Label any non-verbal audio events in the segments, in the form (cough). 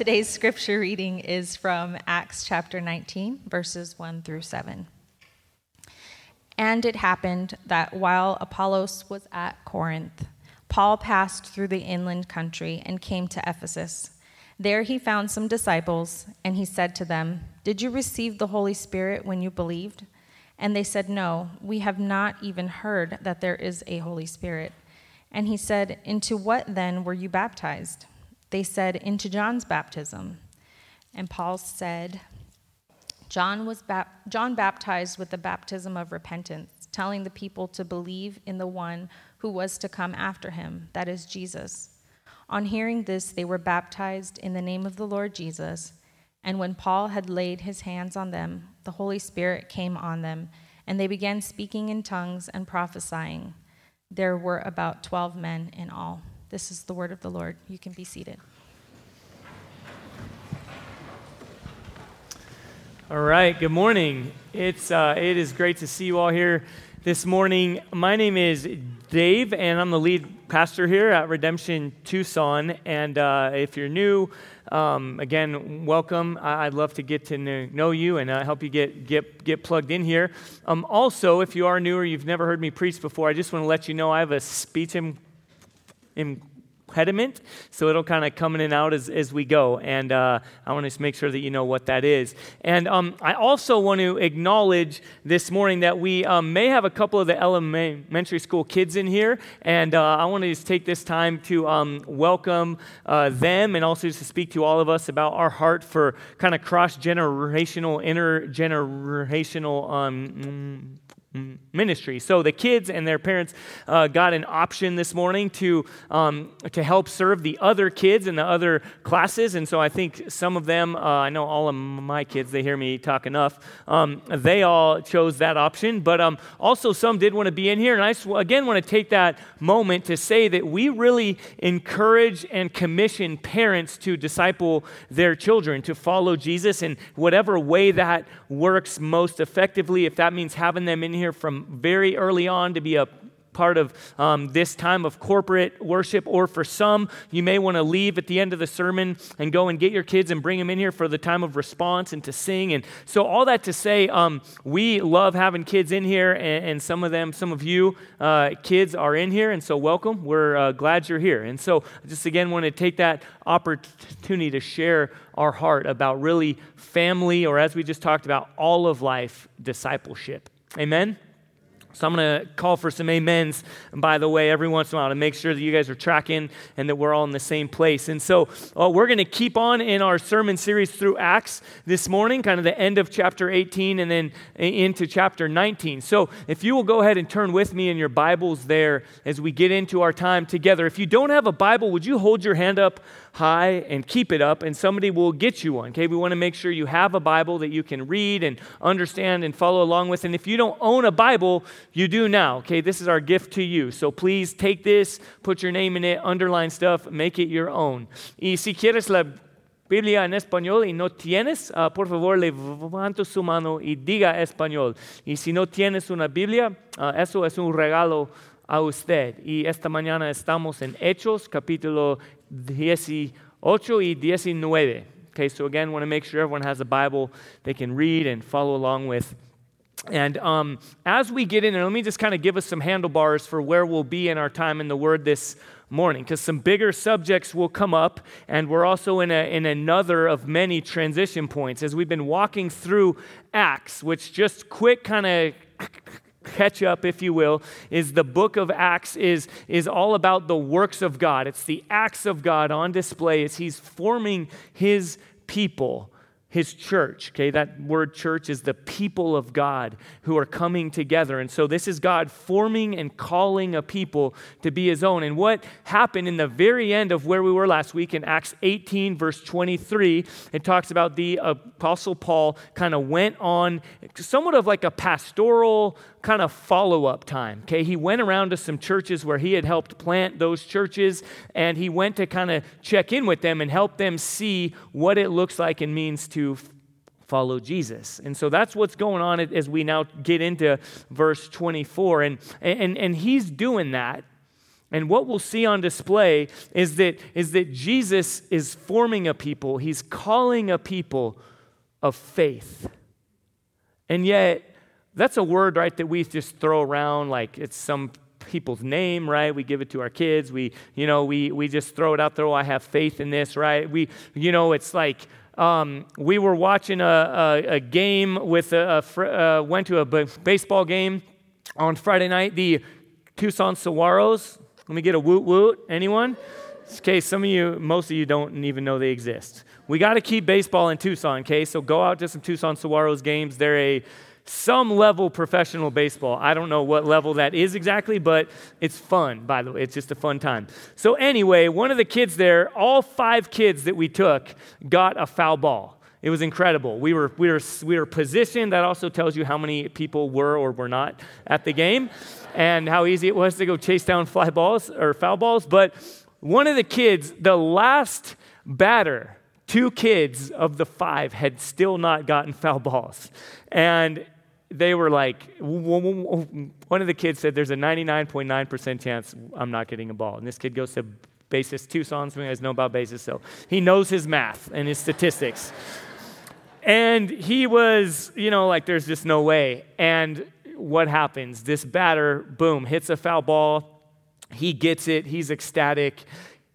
Today's scripture reading is from Acts chapter 19, verses 1 through 7. And it happened that while Apollos was at Corinth, Paul passed through the inland country and came to Ephesus. There he found some disciples, and he said to them, Did you receive the Holy Spirit when you believed? And they said, No, we have not even heard that there is a Holy Spirit. And he said, Into what then were you baptized? They said, Into John's baptism. And Paul said, John, was bap- John baptized with the baptism of repentance, telling the people to believe in the one who was to come after him, that is Jesus. On hearing this, they were baptized in the name of the Lord Jesus. And when Paul had laid his hands on them, the Holy Spirit came on them, and they began speaking in tongues and prophesying. There were about 12 men in all. This is the word of the Lord. You can be seated. All right, good morning. It's, uh, it is great to see you all here this morning. My name is Dave, and I'm the lead pastor here at Redemption Tucson. And uh, if you're new, um, again, welcome. I'd love to get to know you and uh, help you get, get, get plugged in here. Um, also, if you are new or you've never heard me preach before, I just want to let you know I have a speech in, Im- impediment. So it'll kind of come in and out as, as we go. And uh, I want to make sure that you know what that is. And um, I also want to acknowledge this morning that we um, may have a couple of the elementary school kids in here. And uh, I want to just take this time to um, welcome uh, them and also to speak to all of us about our heart for kind of cross generational, intergenerational um, ministry. So the kids and their parents uh, got an option this morning to um, to help serve the other kids in the other classes, and so I think some of them, uh, I know all of my kids, they hear me talk enough. Um, they all chose that option, but um, also some did want to be in here, and I again want to take that moment to say that we really encourage and commission parents to disciple their children to follow Jesus in whatever way that works most effectively. If that means having them in here from very early on to be a part of um, this time of corporate worship, or for some, you may want to leave at the end of the sermon and go and get your kids and bring them in here for the time of response and to sing. And so, all that to say, um, we love having kids in here, and, and, some of them, some of you uh, kids are in here, and so welcome. We're uh, glad you're here. And so, I just again want to take that opportunity to share our heart about really family, or as we just talked about, all of life discipleship. Amen? So I'm going to call for some amens, by the way, every once in a while to make sure that you guys are tracking and that we're all in the same place. And so uh, we're going to keep on in our sermon series through Acts this morning, kind of the end of chapter 18 and then into chapter 19. So if you will go ahead and turn with me in your Bibles there as we get into our time together. If you don't have a Bible, would you hold your hand up high and keep it up, and somebody will get you one. Okay, we want to make sure you have a Bible that you can read and understand and follow along with. And if you don't own a Bible, you do now. Okay, this is our gift to you. So please take this, put your name in it, underline stuff, make it your own. Y si quieres la Biblia en español y no tienes, uh, por favor levanta su mano y diga español. Y si no tienes una Biblia, uh, eso es un regalo a usted. Y esta mañana estamos en Hechos capítulo 18 y 19. Okay, so again, want to make sure everyone has a Bible they can read and follow along with. And um, as we get in, there, let me just kind of give us some handlebars for where we'll be in our time in the Word this morning, because some bigger subjects will come up, and we're also in, a, in another of many transition points as we've been walking through Acts, which just quick kind of catch up, if you will, is the book of Acts is, is all about the works of God. It's the acts of God on display as He's forming His people his church. Okay, that word church is the people of God who are coming together. And so this is God forming and calling a people to be his own. And what happened in the very end of where we were last week in Acts 18, verse 23, it talks about the Apostle Paul kind of went on somewhat of like a pastoral kind of follow up time. Okay, he went around to some churches where he had helped plant those churches, and he went to kind of check in with them and help them see what it looks like and means to follow Jesus. And so that's what's going on as we now get into verse 24. And, and, and he's doing that And what we'll see on display is that, is that Jesus is forming a people, he's calling a people of faith. And yet, that's a word, right, that we just throw around like it's some people's name, right? We give it to our kids. We, you know, we, we just throw it out there. Oh, I have faith in this, right? We, you know, it's like um, we were watching a, a, a game with a, a uh, went to a b- baseball game on Friday night. The Tucson Saguaros. Let me get a woot woot. Anyone? Okay, some of you, most of you don't even know they exist. We got to keep baseball in Tucson, okay? So go out to some Tucson Saguaros games. They're a some level professional baseball. I don't know what level that is exactly, but it's fun, by the way. It's just a fun time. So, anyway, one of the kids there, all five kids that we took, got a foul ball. It was incredible. We were, we, were, we were positioned. That also tells you how many people were or were not at the game and how easy it was to go chase down fly balls or foul balls. But one of the kids, the last batter, two kids of the five had still not gotten foul balls. And they were like, one of the kids said, There's a 99.9% chance I'm not getting a ball. And this kid goes to BASIS Tucson. Of you guys know about BASIS, so he knows his math and his statistics. and he was, you know, like, There's just no way. And what happens? This batter, boom, hits a foul ball. He gets it. He's ecstatic.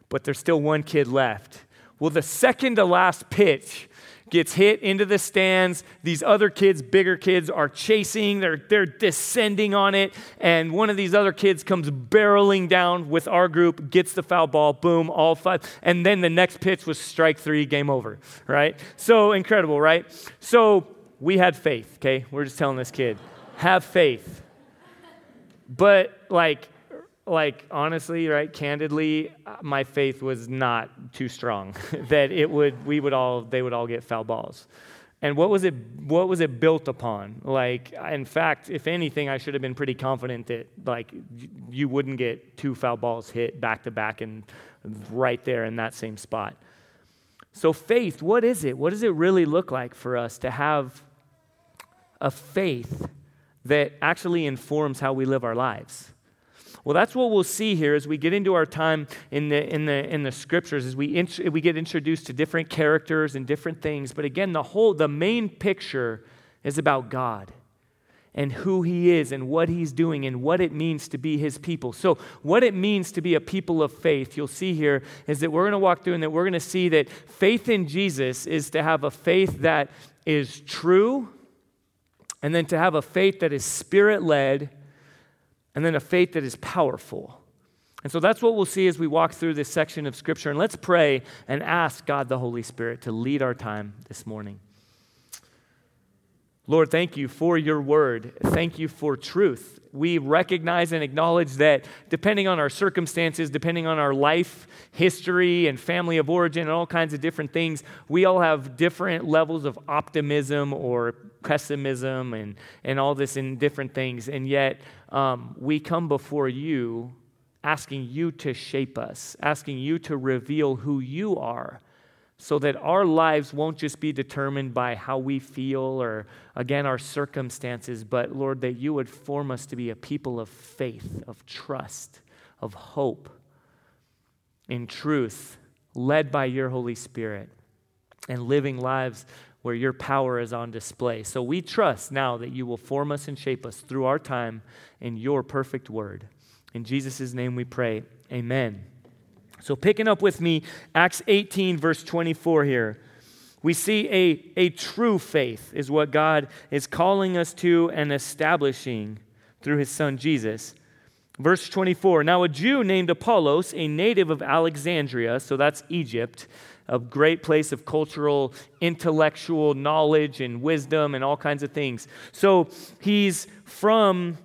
But there's still one kid left. Well, the second to last pitch, gets hit into the stands. These other kids, bigger kids, are chasing, they're, they're descending on it. And one of these other kids comes barreling down with our group, gets the foul ball, boom, all five. And then the next pitch was strike three, game over, right? So incredible, right? So we had faith, okay? We're just telling this kid, have faith. But like, like honestly right candidly my faith was not too strong (laughs) that it would we would all they would all get foul balls. And what was it what was it built upon? Like in fact if anything i should have been pretty confident that like you wouldn't get two foul balls hit back to back and right there in that same spot. So faith what is it? What does it really look like for us to have a faith that actually informs how we live our lives well, that's what we'll see here as we get into our time in the, in the, in the scriptures, as we, int- we get introduced to different characters and different things. But again, the whole, the main picture is about God and who he is and what he's doing and what it means to be his people. So, what it means to be a people of faith, you'll see here, is that we're going to walk through and that we're going to see that faith in Jesus is to have a faith that is true, and then to have a faith that is spirit led and then a faith that is powerful. And so that's what we'll see as we walk through this section of Scripture. And let's pray and ask God the Holy Spirit to lead our time this morning. Lord, thank you for your word. Thank you for truth. We recognize and acknowledge that depending on our circumstances, depending on our life history and family of origin and all kinds of different things, we all have different levels of optimism or pessimism and, and all this in different things. And yet, um, we come before you asking you to shape us, asking you to reveal who you are so that our lives won't just be determined by how we feel or, again, our circumstances, but Lord, that you would form us to be a people of faith, of trust, of hope, in truth, led by your Holy Spirit, and living lives where your power is on display. So we trust now that you will form us and shape us through our time in your perfect word. In Jesus' name we pray. Amen. So, picking up with me, Acts 18, verse 24 here. We see a, a true faith is what God is calling us to and establishing through his son Jesus. Verse 24 Now, a Jew named Apollos, a native of Alexandria, so that's Egypt, a great place of cultural, intellectual knowledge and wisdom and all kinds of things. So he's from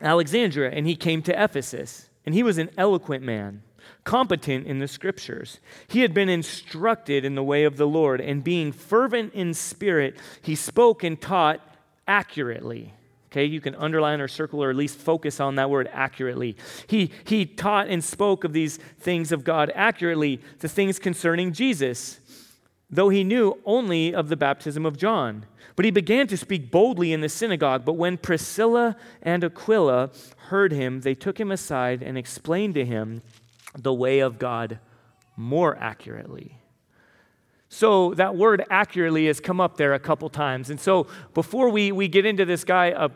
Alexandria and he came to Ephesus. And he was an eloquent man, competent in the scriptures. He had been instructed in the way of the Lord, and being fervent in spirit, he spoke and taught accurately. Okay, you can underline or circle or at least focus on that word accurately. He, he taught and spoke of these things of God accurately, the things concerning Jesus. though he knew only of the baptism of John. But he began to speak boldly in the synagogue. But when Priscilla and Aquila heard him, they took him aside and explained to him the way of God more accurately. So that word accurately has come up there a couple times. And so before we, we get into this guy, uh,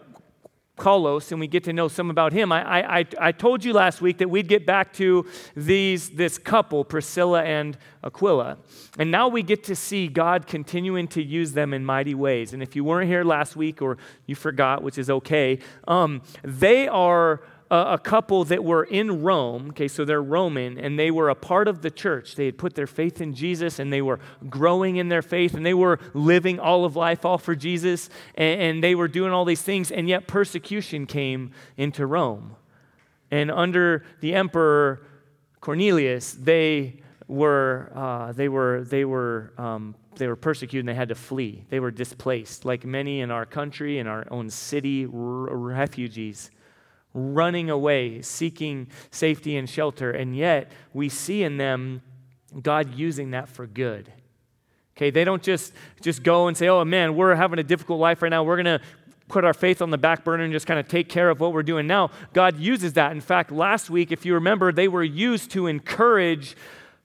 and we get to know some about him. I, I, I told you last week that we'd get back to these, this couple, Priscilla and Aquila. And now we get to see God continuing to use them in mighty ways. And if you weren't here last week or you forgot, which is okay, um, they are a, couple that were in Rome. Okay, so they're Roman and they were a part of the church. They had put their faith in Jesus and they were growing in their faith and they were living all of life all for Jesus and, and they were doing all these things. And yet persecution came into Rome. And under the emperor Cornelius, they were uh, they were they were um, they were persecuted and they had to flee. They were displaced, like many in our country, in our own city, r- refugees running away, seeking safety and shelter. And yet, we see in them God using that for good. Okay, they don't just, just go and say, oh man, we're having a difficult life right now. We're going to put our faith on the back burner and just kind of take care of what we're doing now. God uses that. In fact, last week, if you remember, they were used to encourage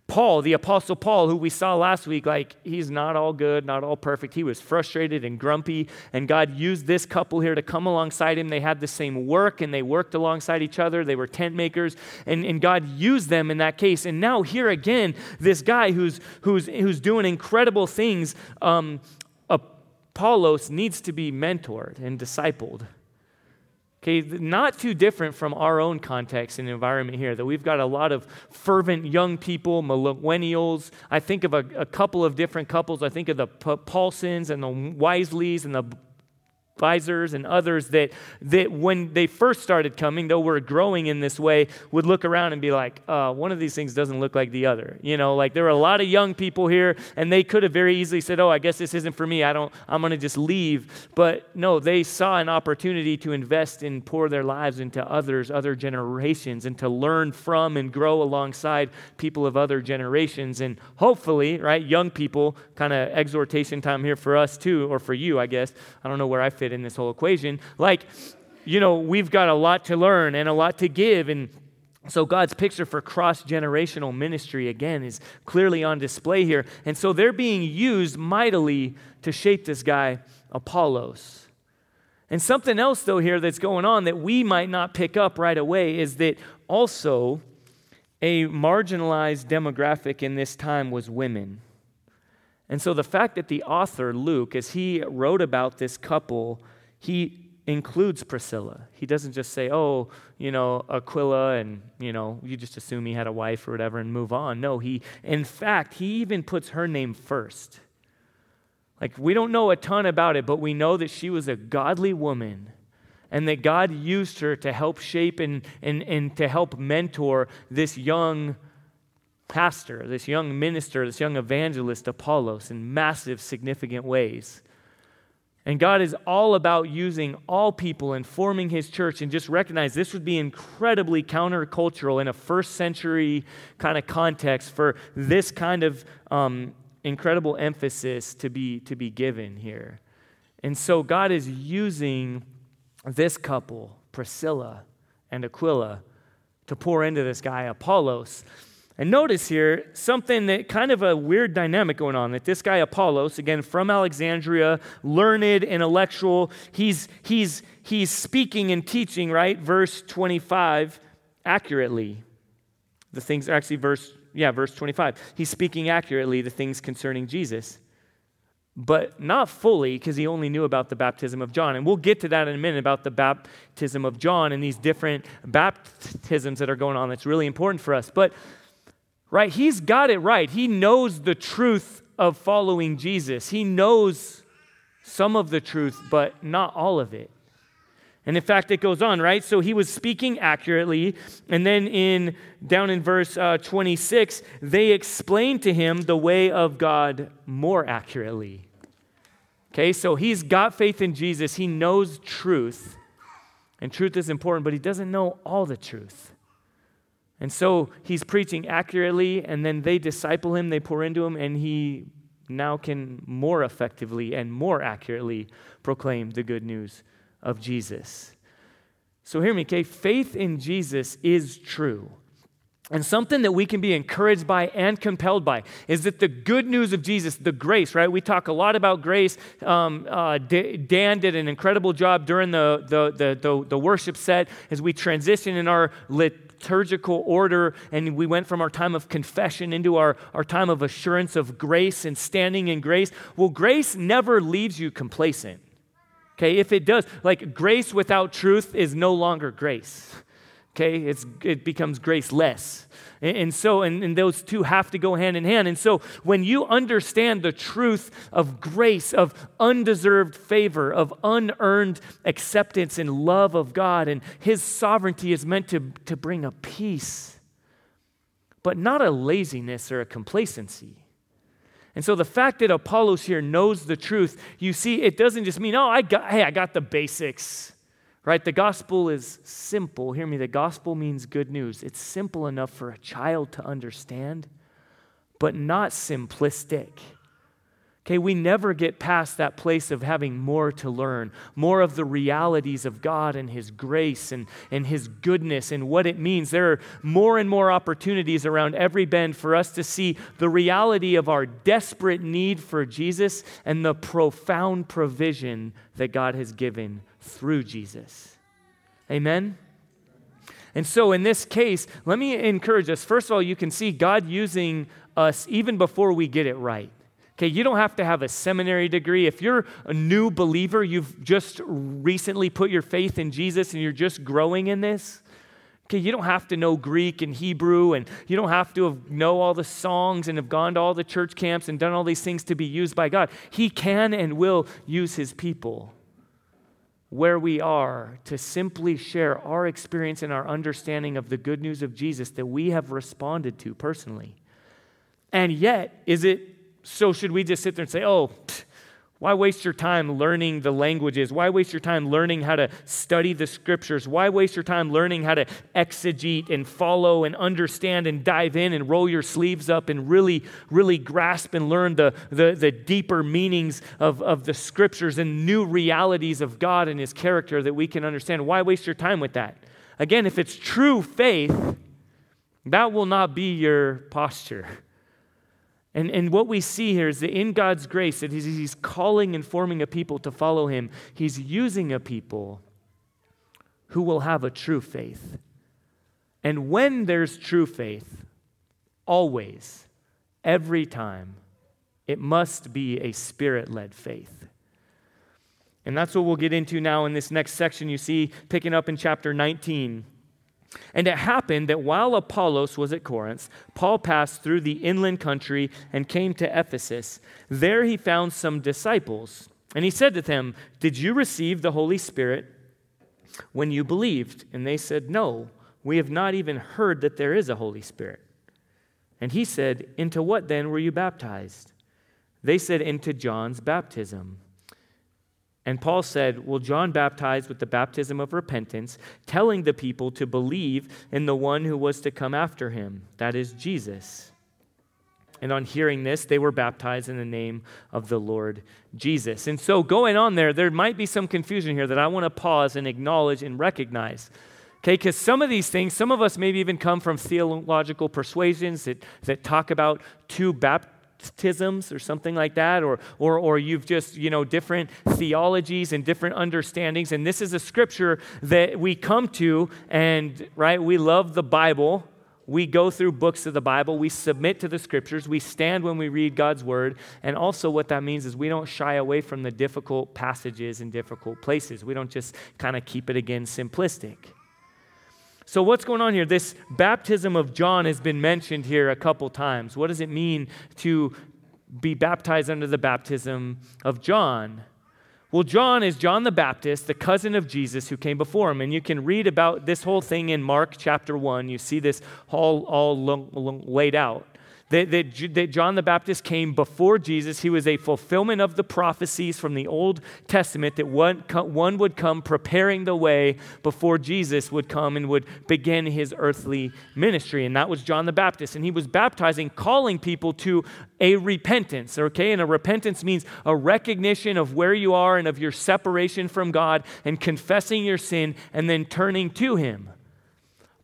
Paul, the Apostle Paul, who we saw last week, like he's not all good, not all perfect. He was frustrated and grumpy, and God used this couple here to come alongside him. They had the same work and they worked alongside each other. They were tent makers, and, and God used them in that case. And now, here again, this guy who's, who's, who's doing incredible things, um, Apollos needs to be mentored and discipled. Okay, not too different from our own context and environment here, that we've got a lot of fervent young people, millennials. I think of a, a couple of different couples. I think of the Paulsons and the Wisleys and the advisors and others that, that when they first started coming, though we're growing in this way, would look around and be like, uh, one of these things doesn't look like the other. You know, like there were a lot of young people here, and they could have very easily said, oh, I guess this isn't for me. I don't, I'm going to just leave. But no, they saw an opportunity to invest and pour their lives into others, other generations, and to learn from and grow alongside people of other generations. And hopefully, right, young people, kind of exhortation time here for us too, or for you, I guess. I don't know where I fit in this whole equation. Like, you know, we've got a lot to learn and a lot to give. And so God's picture for cross generational ministry, again, is clearly on display here. And so they're being used mightily to shape this guy, Apollos. And something else, though, here that's going on that we might not pick up right away is that also a marginalized demographic in this time was women. And so the fact that the author, Luke, as he wrote about this couple, he includes Priscilla. He doesn't just say, oh, you know, Aquila, and, you know, you just assume he had a wife or whatever and move on. No, he, in fact, he even puts her name first. Like, we don't know a ton about it, but we know that she was a godly woman and that God used her to help shape and, and, and to help mentor this young pastor, this young minister, this young evangelist, Apollos, in massive, significant ways. And God is all about using all people and forming his church. And just recognize this would be incredibly countercultural in a first century kind of context for this kind of um, incredible emphasis to be, to be given here. And so God is using this couple, Priscilla and Aquila, to pour into this guy, Apollos. And notice here something that kind of a weird dynamic going on that this guy Apollos, again from Alexandria, learned, intellectual, he's, he's, he's speaking and teaching, right? Verse 25 accurately. The things, actually, verse, yeah, verse 25. He's speaking accurately the things concerning Jesus but not fully because he only knew about the baptism of John. And we'll get to that in a minute about the baptism of John and these different baptisms that are going on. That's really important for us. But right? He's got it right. He knows the truth of following Jesus. He knows some of the truth, but not all of it. And in fact, it goes on, right? So he was speaking accurately. And then in down in verse uh, 26, they explained to him the way of God more accurately. Okay, so he's got faith in Jesus. He knows truth. And truth is important, but he doesn't know all the truth. And so he's preaching accurately, and then they disciple him, they pour into him, and he now can more effectively and more accurately proclaim the good news of Jesus. So, hear me, okay? Faith in Jesus is true. And something that we can be encouraged by and compelled by is that the good news of Jesus, the grace, right? We talk a lot about grace. Um, uh, Dan did an incredible job during the, the, the, the, the worship set as we transition in our liturgical order and we went from our time of confession into our, our time of assurance of grace and standing in grace. Well, grace never leaves you complacent. Okay, if it does, like grace without truth is no longer grace. Okay, it's, it becomes graceless. And, and so, and, and those two have to go hand in hand. And so, when you understand the truth of grace, of undeserved favor, of unearned acceptance and love of God, and His sovereignty is meant to, to bring a peace, but not a laziness or a complacency. And so the fact that Apollos here knows the truth, you see, it doesn't just mean, oh, I got, hey, I got the basics. Right? The gospel is simple. Hear me, the gospel means good news. It's simple enough for a child to understand, but not simplistic. Okay, we never get past that place of having more to learn, more of the realities of God and His grace and, and His goodness and what it means. There are more and more opportunities around every bend for us to see the reality of our desperate need for Jesus and the profound provision that God has given through Jesus. Amen? And so, in this case, let me encourage us. First of all, you can see God using us even before we get it right. Okay, you don't have to have a seminary degree. If you're a new believer, you've just recently put your faith in Jesus and you're just growing in this. Okay, you don't have to know Greek and Hebrew, and you don't have to have, know all the songs and have gone to all the church camps and done all these things to be used by God. He can and will use His people where we are to simply share our experience and our understanding of the good news of Jesus that we have responded to personally. And yet, is it so should we just sit there and say, oh, why waste your time learning the languages? Why waste your time learning how to study the scriptures? Why waste your time learning how to exegete and follow and understand and dive in and roll your sleeves up and really, really grasp and learn the, the, the deeper meanings of, of the scriptures and new realities of God and His character that we can understand? Why waste your time with that? Again, if it's true faith, that will not be your posture. And, and what we see here is that in God's grace, that he's, he's calling and forming a people to follow him. He's using a people who will have a true faith. And when there's true faith, always, every time, it must be a spirit led faith. And that's what we'll get into now in this next section you see, picking up in chapter 19. And it happened that while Apollos was at Corinth, Paul passed through the inland country and came to Ephesus. There he found some disciples. And he said to them, Did you receive the Holy Spirit when you believed? And they said, No, we have not even heard that there is a Holy Spirit. And he said, Into what then were you baptized? They said, Into John's baptism. And Paul said, Well, John baptized with the baptism of repentance, telling the people to believe in the one who was to come after him, that is Jesus. And on hearing this, they were baptized in the name of the Lord Jesus. And so, going on there, there might be some confusion here that I want to pause and acknowledge and recognize. Okay, because some of these things, some of us maybe even come from theological persuasions that, that talk about two baptisms baptisms or something like that, or, or, or you've just, you know, different theologies and different understandings. And this is a scripture that we come to, and, right, we love the Bible. We go through books of the Bible. We submit to the scriptures. We stand when we read God's word. And also, what that means is we don't shy away from the difficult passages and difficult places. We don't just kind of keep it again simplistic. So, what's going on here? This baptism of John has been mentioned here a couple times. What does it mean to be baptized under the baptism of John? Well, John is John the Baptist, the cousin of Jesus who came before him. And you can read about this whole thing in Mark chapter 1. You see this all, all laid out. That, that, that, John the Baptist came before Jesus. He was a fulfillment of the prophecies from the Old Testament that one, one would come preparing the way before Jesus would come and would begin his earthly ministry. And that was John the Baptist. And he was baptizing, calling people to a repentance, okay? And a repentance means a recognition of where you are and of your separation from God and confessing your sin and then turning to him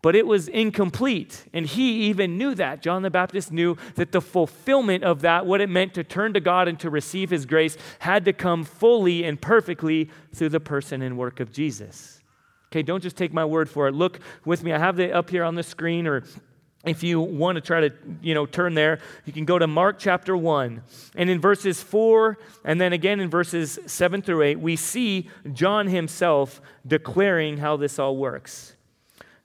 but it was incomplete. And he even knew that. John the Baptist knew that the fulfillment of that, what it meant to turn to God and to receive his grace, had to come fully and perfectly through the person and work of Jesus. Okay, don't just take my word for it. Look with me. I have it up here on the screen, or if you want to try to you know turn there you can go to mark chapter 1 and in verses 4 and then again in verses 7 through 8 we see john himself declaring how this all works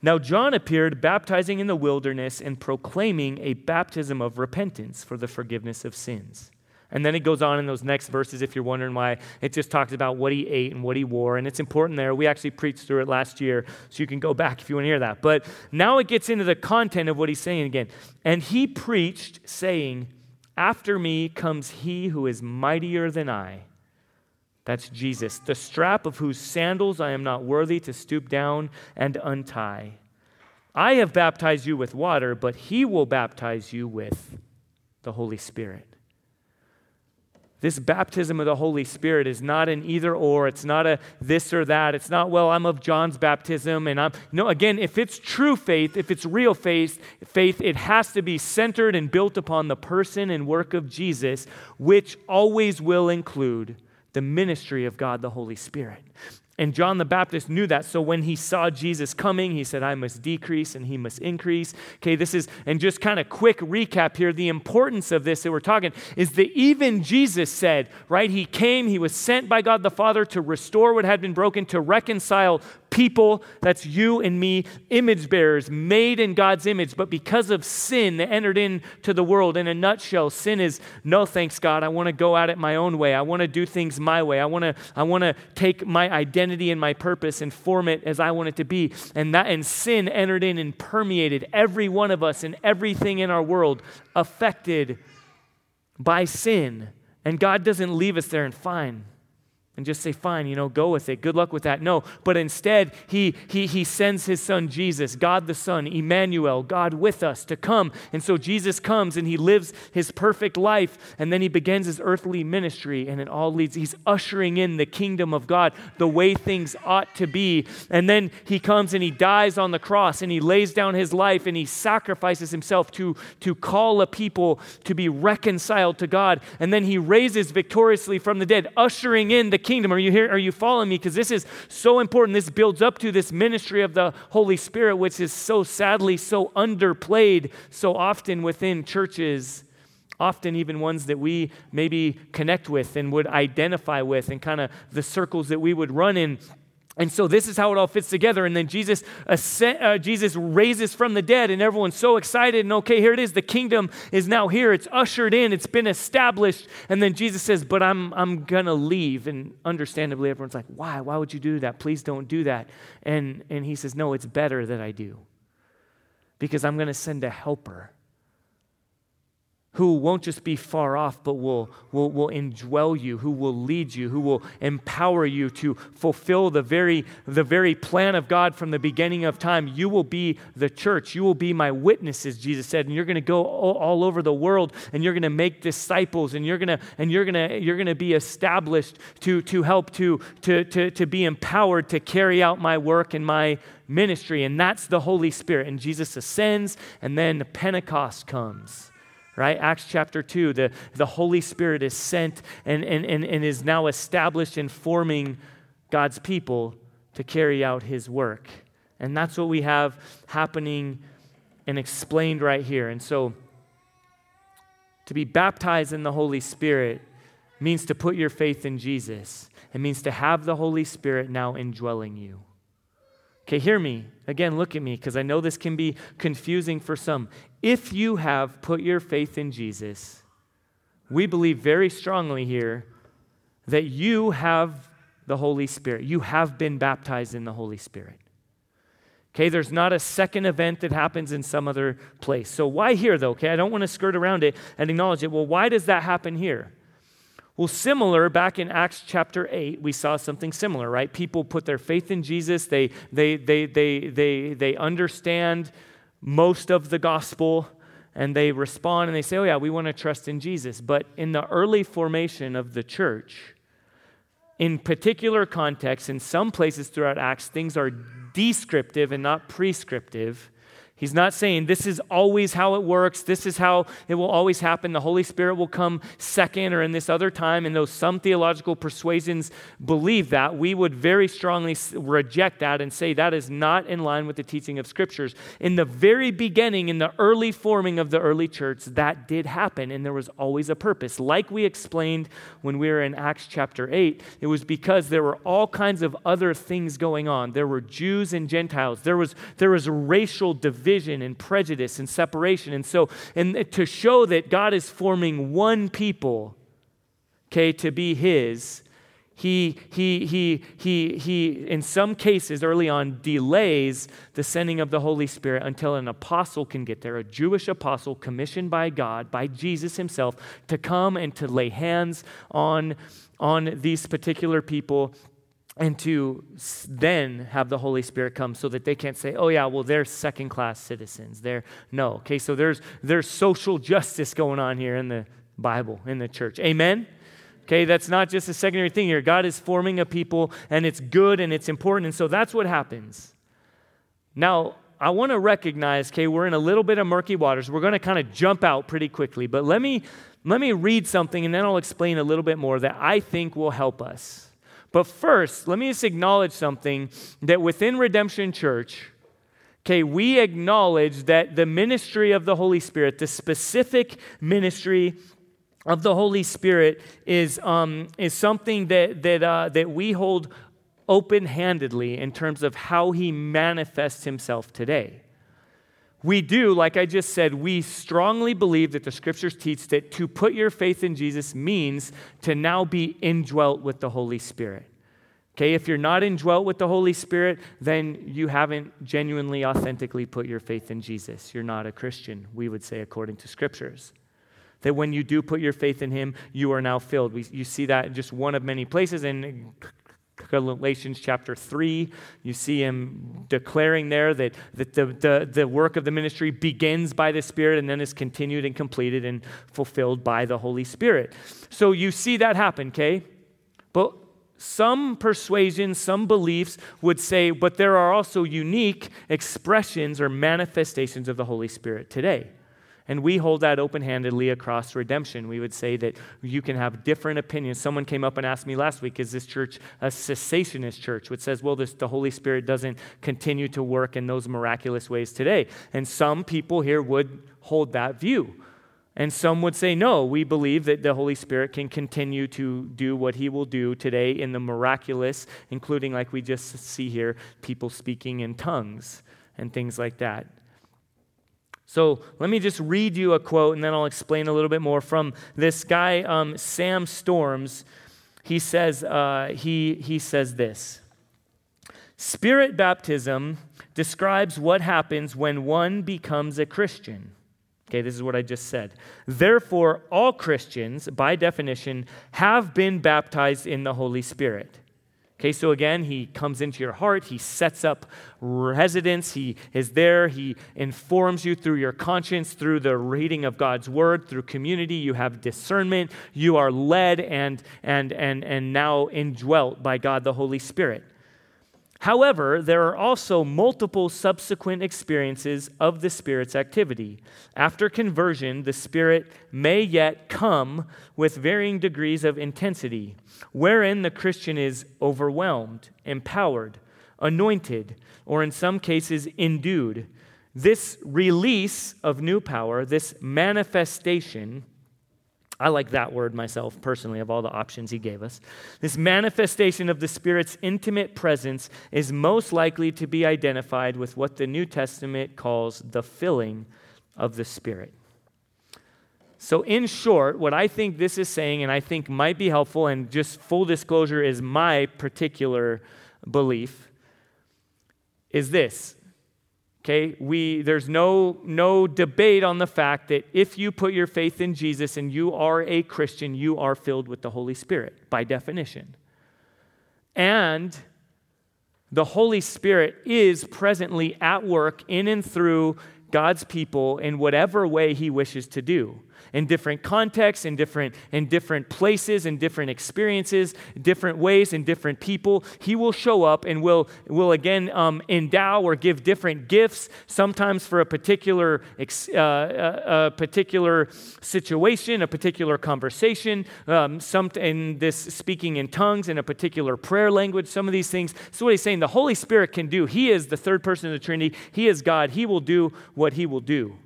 now, John appeared baptizing in the wilderness and proclaiming a baptism of repentance for the forgiveness of sins. And then it goes on in those next verses, if you're wondering why, it just talks about what he ate and what he wore. And it's important there. We actually preached through it last year, so you can go back if you want to hear that. But now it gets into the content of what he's saying again. And he preached, saying, After me comes he who is mightier than I that's Jesus, the strap of whose sandals I am not worthy to stoop down and untie. I have baptized you with water, but he will baptize you with the Holy Spirit. This baptism of the Holy Spirit is not an either or. It's not a this or that. It's not, well, I'm of John's baptism and I'm no, again, if it's true faith, if it's real faith, faith, it has to be centered and built upon the person and work of Jesus, which always will include the ministry of God the Holy Spirit. And John the Baptist knew that. So when he saw Jesus coming, he said, I must decrease and he must increase. Okay, this is, and just kind of quick recap here the importance of this that we're talking is that even Jesus said, right, he came, he was sent by God the Father to restore what had been broken, to reconcile people, that's you and me, image bearers, made in God's image. But because of sin that entered into the world, in a nutshell, sin is no thanks, God. I want to go at it my own way. I want to do things my way. I want to, I want to take my identity and my purpose and form it as I want it to be. And that and sin entered in and permeated every one of us and everything in our world affected by sin. And God doesn't leave us there and fine and just say, fine, you know, go with it. Good luck with that. No, but instead, he, he, he sends his son Jesus, God the Son, Emmanuel, God with us, to come. And so Jesus comes and he lives his perfect life, and then he begins his earthly ministry, and it all leads, he's ushering in the kingdom of God, the way things ought to be. And then he comes and he dies on the cross, and he lays down his life, and he sacrifices himself to, to call a people to be reconciled to God. And then he raises victoriously from the dead, ushering in the kingdom. Are you here? Are you following me? Because this is so important. This builds up to this ministry of the Holy Spirit, which is so sadly so underplayed so often within churches often even ones that we maybe connect with and would identify with and kind of the circles that we would run in and so this is how it all fits together. And then Jesus, uh, Jesus raises from the dead, and everyone's so excited. And okay, here it is. The kingdom is now here. It's ushered in. It's been established. And then Jesus says, "But I'm I'm gonna leave." And understandably, everyone's like, "Why? Why would you do that? Please don't do that." And and he says, "No, it's better that I do, because I'm gonna send a helper." Who won't just be far off, but will, will, will indwell you, who will lead you, who will empower you to fulfill the very, the very plan of God from the beginning of time. You will be the church. You will be my witnesses, Jesus said, and you're going to go all, all, over the world and you're going to make disciples and you're going to, and you're going to, you're going to be established to, to help to, to, to, to be empowered to carry out my work and my ministry. And that's the Holy Spirit. And Jesus ascends and then Pentecost comes right? Acts chapter 2, the, the Holy Spirit is sent and, and, and, and is now established in forming God's people to carry out his work. And that's what we have happening and explained right here. And so, to be baptized in the Holy Spirit means to put your faith in Jesus. It means to have the Holy Spirit now indwelling you. Okay, hear me. Again, look at me, because I know this can be confusing for some. If you have put your faith in Jesus, we believe very strongly here that you have the Holy Spirit. You have been baptized in the Holy Spirit. Okay, there's not a second event that happens in some other place. So why here though? Okay, I don't want to skirt around it and acknowledge it. Well, why does that happen here? Well, similar, back in Acts chapter 8, we saw something similar, right? People put their faith in Jesus, they, they, they, they, they, they understand most of the gospel, and they respond and they say, Oh, yeah, we want to trust in Jesus. But in the early formation of the church, in particular contexts, in some places throughout Acts, things are descriptive and not prescriptive. He's not saying this is always how it works, this is how it will always happen. The Holy Spirit will come second or in this other time. And though some theological persuasions believe that, we would very strongly reject that and say that is not in line with the teaching of Scriptures. In the very beginning, in the early forming of the early church, that did happen, and there was always a purpose. Like we explained when we were in Acts chapter 8, it was because there were all kinds of other things going on. There were Jews and Gentiles, there was, there was racial division division and prejudice and separation. And so, and to show that God is forming one people, okay, to be His, he, he, he, he, he, in some cases early on, delays the sending of the Holy Spirit until an apostle can get there, a Jewish apostle commissioned by God, by Jesus himself, to come and to lay hands on, on these particular people and to then have the Holy Spirit come so that they can't say, oh, yeah, well, they're second class citizens. They're, no. Okay, so there's, there's social justice going on here in the Bible, in the church. Amen? Okay, that's not just a secondary thing here. God is forming a people, and it's good and it's important. And so that's what happens. Now, I want to recognize, okay, we're in a little bit of murky waters. We're going to kind of jump out pretty quickly, but let me let me read something and then I'll explain a little bit more that I think will help us. But first, let me just acknowledge something that within Redemption Church, okay, we acknowledge that the ministry of the Holy Spirit, the specific ministry of the Holy Spirit, is, um, is something that, that, uh, that we hold open handedly in terms of how he manifests himself today. We do, like I just said, we strongly believe that the scriptures teach that to put your faith in Jesus means to now be indwelt with the Holy Spirit. Okay, if you're not indwelt with the Holy Spirit, then you haven't genuinely, authentically put your faith in Jesus. You're not a Christian, we would say, according to scriptures. That when you do put your faith in Him, you are now filled. We, you see that in just one of many places. In Galatians chapter 3, you see him declaring there that, that the, the, the work of the ministry begins by the Spirit and then is continued and completed and fulfilled by the Holy Spirit. So you see that happen, okay? But some persuasions, some beliefs would say, but there are also unique expressions or manifestations of the Holy Spirit today. And we hold that open handedly across redemption. We would say that you can have different opinions. Someone came up and asked me last week, is this church a cessationist church? Which says, well, this, the Holy Spirit doesn't continue to work in those miraculous ways today. And some people here would hold that view. And some would say, no, we believe that the Holy Spirit can continue to do what he will do today in the miraculous, including, like we just see here, people speaking in tongues and things like that. So let me just read you a quote and then I'll explain a little bit more from this guy, um, Sam Storms. He says, uh, he, he says this Spirit baptism describes what happens when one becomes a Christian. Okay, this is what I just said. Therefore, all Christians, by definition, have been baptized in the Holy Spirit. Okay, so again, he comes into your heart, he sets up residence, he is there, he informs you through your conscience, through the reading of God's word, through community, you have discernment, you are led and and and and now indwelt by God the Holy Spirit. However, there are also multiple subsequent experiences of the Spirit's activity. After conversion, the Spirit may yet come with varying degrees of intensity, wherein the Christian is overwhelmed, empowered, anointed, or in some cases, endued. This release of new power, this manifestation, I like that word myself personally, of all the options he gave us. This manifestation of the Spirit's intimate presence is most likely to be identified with what the New Testament calls the filling of the Spirit. So, in short, what I think this is saying, and I think might be helpful, and just full disclosure is my particular belief, is this Okay, we, there's no, no debate on the fact that if you put your faith in Jesus and you are a Christian, you are filled with the Holy Spirit by definition. And the Holy Spirit is presently at work in and through God's people in whatever way He wishes to do in different contexts, in different, in different places, in different experiences, different ways, in different people. He will show up and will, will again um, endow or give different gifts, sometimes for a particular, uh, uh, a particular situation, a particular conversation, um, some in this speaking in tongues, in a particular prayer language, some of these things. So, what he's saying, the Holy Spirit can do. He is the third person of the Trinity, He is God. He will do what He will do.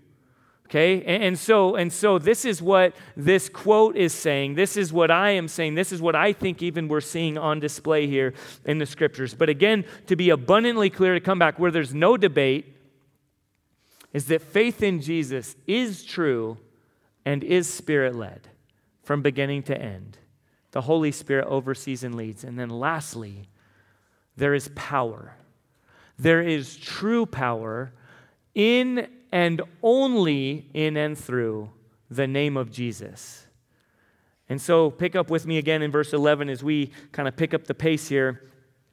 Okay? And, so, and so this is what this quote is saying. This is what I am saying. This is what I think even we're seeing on display here in the scriptures. But again, to be abundantly clear, to come back where there's no debate, is that faith in Jesus is true and is spirit led from beginning to end. The Holy Spirit oversees and leads. And then lastly, there is power. There is true power in and only in and through the name of Jesus. And so, pick up with me again in verse 11 as we kind of pick up the pace here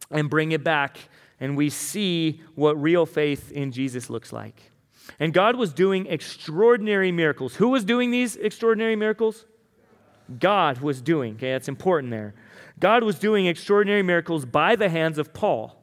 and bring it back, and we see what real faith in Jesus looks like. And God was doing extraordinary miracles. Who was doing these extraordinary miracles? God was doing. Okay, that's important there. God was doing extraordinary miracles by the hands of Paul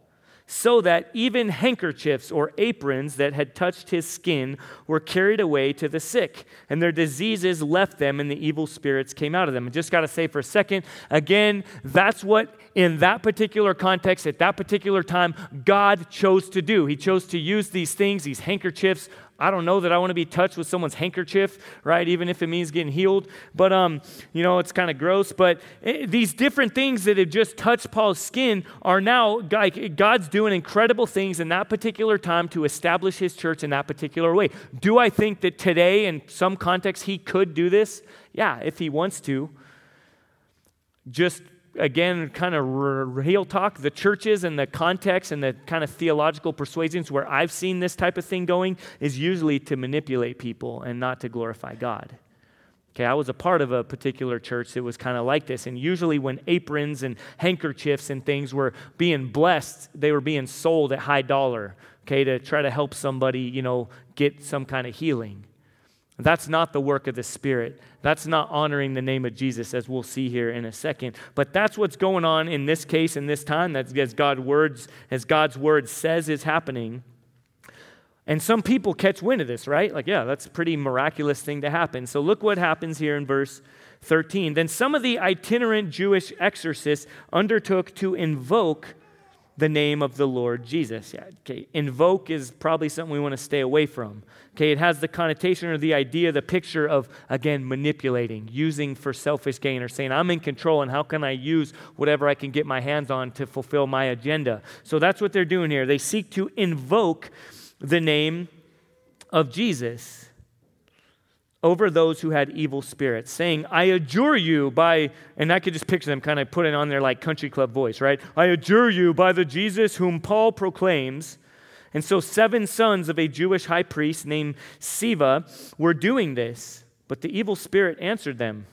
so that even handkerchiefs or aprons that had touched his skin were carried away to the sick, and their diseases left them, and the evil spirits came out of them. I just got to say for a second, again, that's what in that particular context, at that particular time, God chose to do. He chose to use these things, these handkerchiefs, I don't know that I want to be touched with someone's handkerchief, right? Even if it means getting healed. But, um, you know, it's kind of gross. But it, eh, these different things that have just touched Paul's skin are now, like, God's doing incredible things in that particular time to establish his church in that particular way. Do I think that today, in some context, he could do this? Yeah, if he wants to. Just again, kind of real talk, the churches and the context and the kind of theological persuasions where I've seen this type of thing going is usually to manipulate people and not to glorify God. Okay, I was a part of a particular church that was kind of like this. And usually, when aprons and handkerchiefs and things were being blessed, they were being sold at high dollar, okay, to try to help somebody, you know, get some kind of healing. That's not the work of the Spirit. That's not honoring the name of Jesus, as we'll see here in a second. But that's what's going on in this case, in this time. That's as God's words, as God's word says is happening. And some people catch wind of this, right? Like, yeah, that's a pretty miraculous thing to happen. So look what happens here in verse 13. Then some of the itinerant Jewish exorcists undertook to invoke the name of the Lord Jesus. Yeah, okay. Invoke is probably something we want to stay away from. Okay, it has the connotation or the idea, the picture of, again, manipulating, using for selfish gain, or saying, I'm in control and how can I use whatever I can get my hands on to fulfill my agenda? So that's what they're doing here. They seek to invoke the name of Jesus over those who had evil spirits, saying, I adjure you by, and I could just picture them kind of putting on their like country club voice, right? I adjure you by the Jesus whom Paul proclaims. And so seven sons of a Jewish high priest named Sceva were doing this. But the evil spirit answered them,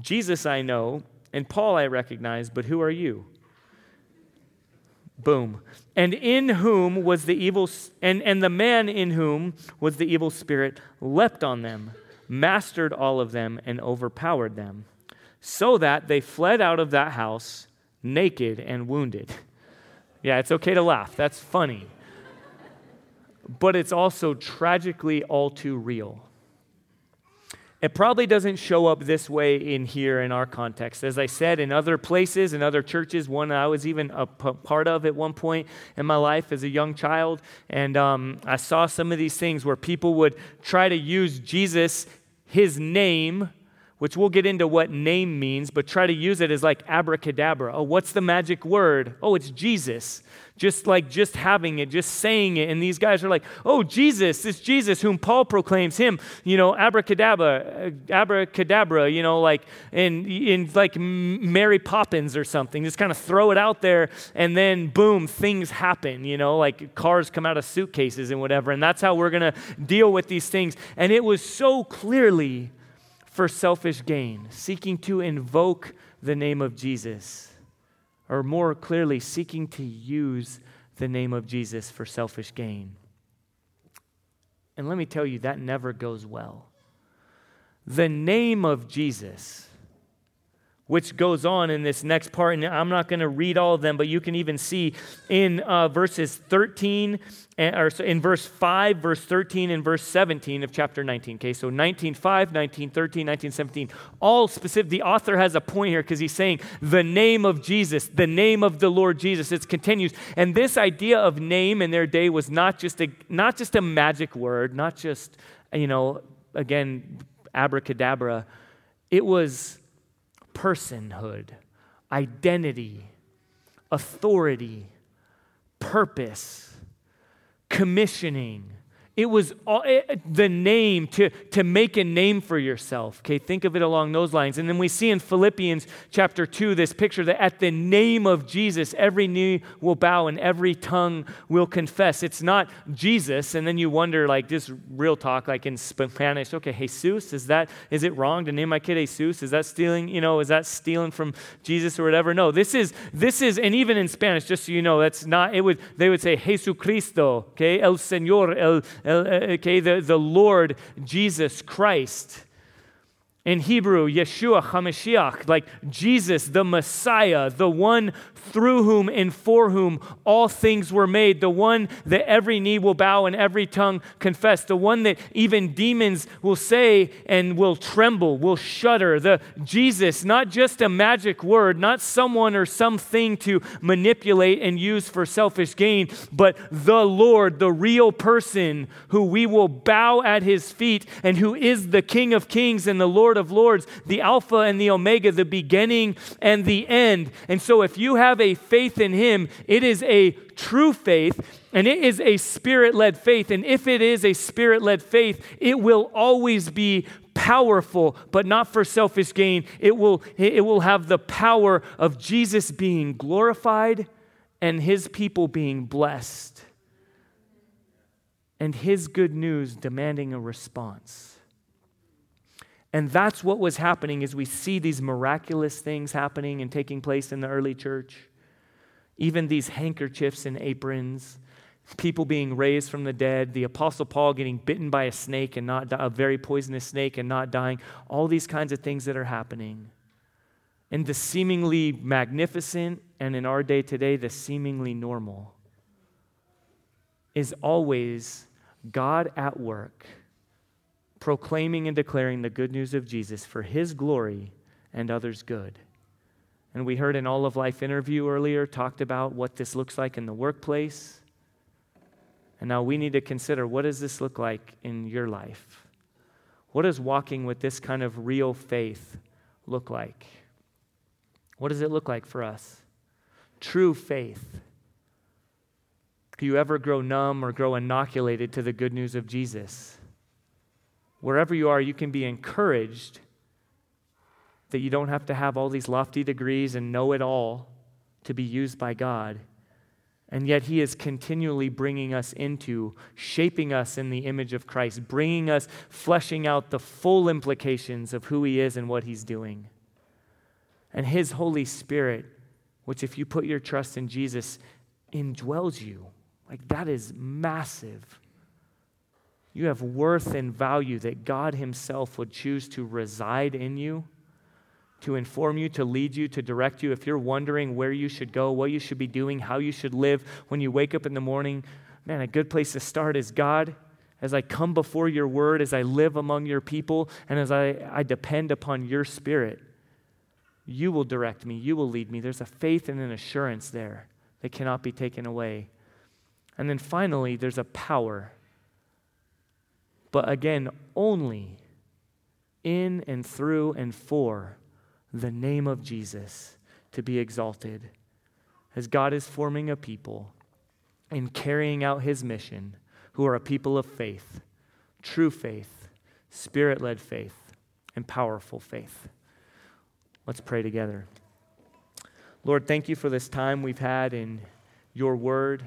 Jesus I know, and Paul I recognize, but who are you? Boom. And in whom was the evil, and, and the man in whom was the evil spirit leapt on them, mastered all of them, and overpowered them, so that they fled out of that house naked and wounded. Yeah, it's okay to laugh. That's funny. But it's also tragically all too real. It probably doesn't show up this way in here in our context. As I said, in other places, in other churches, one I was even a p- part of at one point in my life as a young child, and um, I saw some of these things where people would try to use Jesus, his name, which we'll get into what name means, but try to use it as like abracadabra. Oh, what's the magic word? Oh, it's Jesus. Just like just having it, just saying it. And these guys are like, oh, Jesus, it's Jesus whom Paul proclaims him, you know, abracadabra, uh, abracadabra, you know, like in, in like Mary Poppins or something. Just kind of throw it out there and then boom, things happen, you know, like cars come out of suitcases and whatever. And that's how we're going to deal with these things. And it was so clearly for selfish gain, seeking to invoke the name of Jesus, or more clearly, seeking to use the name of Jesus for selfish gain. And let me tell you, that never goes well. The name of Jesus which goes on in this next part. And I'm not going to read all of them, but you can even see in uh, verses 13, and, or in verse 5, verse 13, and verse 17 of chapter 19. Okay, so 19, 5, 19, 13, 19, 17. All specific. The author has a point here because he's saying the name of Jesus, the name of the Lord Jesus. It continues. And this idea of name in their day was not just a, not just a magic word, not just, you know, again, abracadabra. It was personhood, identity, authority, purpose, commissioning, it was all, it, eh, the name to, to make a name for yourself. Okay, think of it along those lines. And then we see in Philippians chapter 2 this picture that at the name of Jesus, every knee will bow and every tongue will confess. It's not Jesus. And then you wonder, like, this real talk, like in Spanish, okay, Jesus, is that, is it wrong to name my kid Jesus? Is that stealing, you know, is that stealing from Jesus or whatever? No, this is, this is, and even in Spanish, just so you know, that's not, it would, they would say Jesucristo, okay, El Señor, El, Uh, uh, okay, the, the Lord Jesus Christ. In Hebrew, Yeshua HaMashiach, like Jesus, the Messiah, the one through whom and for whom all things were made, the one that every knee will bow and every tongue confess, the one that even demons will say and will tremble, will shudder. The Jesus, not just a magic word, not someone or something to manipulate and use for selfish gain, but the Lord, the real person who we will bow at his feet and who is the King of kings and the Lord of lords, the Alpha and the Omega, the beginning and the end. And so if you have have a faith in Him, it is a true faith and it is a spirit led faith. And if it is a spirit led faith, it will always be powerful, but not for selfish gain. It will, it will have the power of Jesus being glorified and His people being blessed, and His good news demanding a response. And that's what was happening as we see these miraculous things happening and taking place in the early church. Even these handkerchiefs and aprons, people being raised from the dead, the Apostle Paul getting bitten by a snake and not a very poisonous snake and not dying, all these kinds of things that are happening. And the seemingly magnificent, and in our day today, the seemingly normal, is always God at work proclaiming and declaring the good news of Jesus for his glory and others' good. And we heard an all of life interview earlier talked about what this looks like in the workplace. And now we need to consider what does this look like in your life? What does walking with this kind of real faith look like? What does it look like for us? True faith. Do you ever grow numb or grow inoculated to the good news of Jesus? Wherever you are, you can be encouraged that you don't have to have all these lofty degrees and know it all to be used by God. And yet, He is continually bringing us into, shaping us in the image of Christ, bringing us, fleshing out the full implications of who He is and what He's doing. And His Holy Spirit, which, if you put your trust in Jesus, indwells you. Like, that is massive. You have worth and value that God Himself would choose to reside in you, to inform you, to lead you, to direct you. If you're wondering where you should go, what you should be doing, how you should live when you wake up in the morning, man, a good place to start is God. As I come before your word, as I live among your people, and as I, I depend upon your spirit, you will direct me, you will lead me. There's a faith and an assurance there that cannot be taken away. And then finally, there's a power but again, only in and through and for the name of Jesus to be exalted as God is forming a people and carrying out his mission who are a people of faith, true faith, spirit led faith, and powerful faith. Let's pray together. Lord, thank you for this time we've had in your word.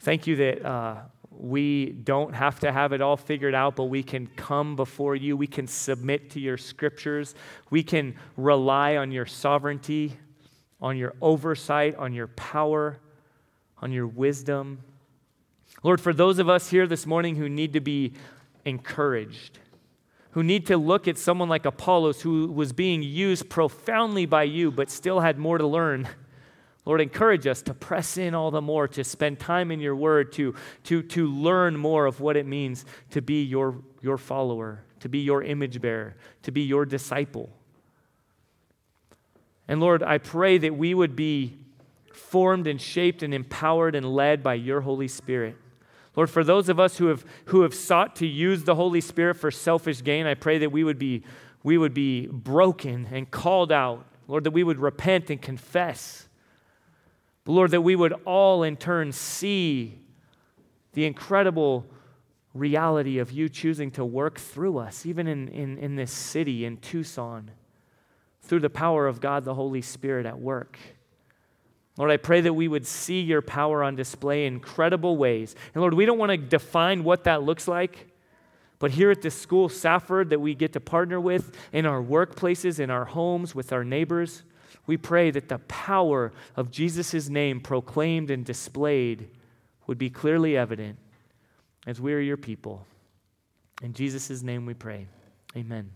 Thank you that uh, we don't have to have it all figured out, but we can come before you. We can submit to your scriptures. We can rely on your sovereignty, on your oversight, on your power, on your wisdom. Lord, for those of us here this morning who need to be encouraged, who need to look at someone like Apollos who was being used profoundly by you but still had more to learn. Lord, encourage us to press in all the more, to spend time in your word, to, to, to learn more of what it means to be your, your follower, to be your image bearer, to be your disciple. And Lord, I pray that we would be formed and shaped and empowered and led by your Holy Spirit. Lord, for those of us who have, who have sought to use the Holy Spirit for selfish gain, I pray that we would be, we would be broken and called out. Lord, that we would repent and confess but Lord, that we would all in turn see the incredible reality of you choosing to work through us, even in, in, in this city, in Tucson, through the power of God the Holy Spirit at work. Lord, I pray that we would see your power on display in incredible ways. And Lord, we don't want to define what that looks like, but here at this school, Safford, that we get to partner with in our workplaces, in our homes, with our neighbors, we pray that the power of Jesus' name proclaimed and displayed would be clearly evident as we are your people. In Jesus' name we pray. Amen.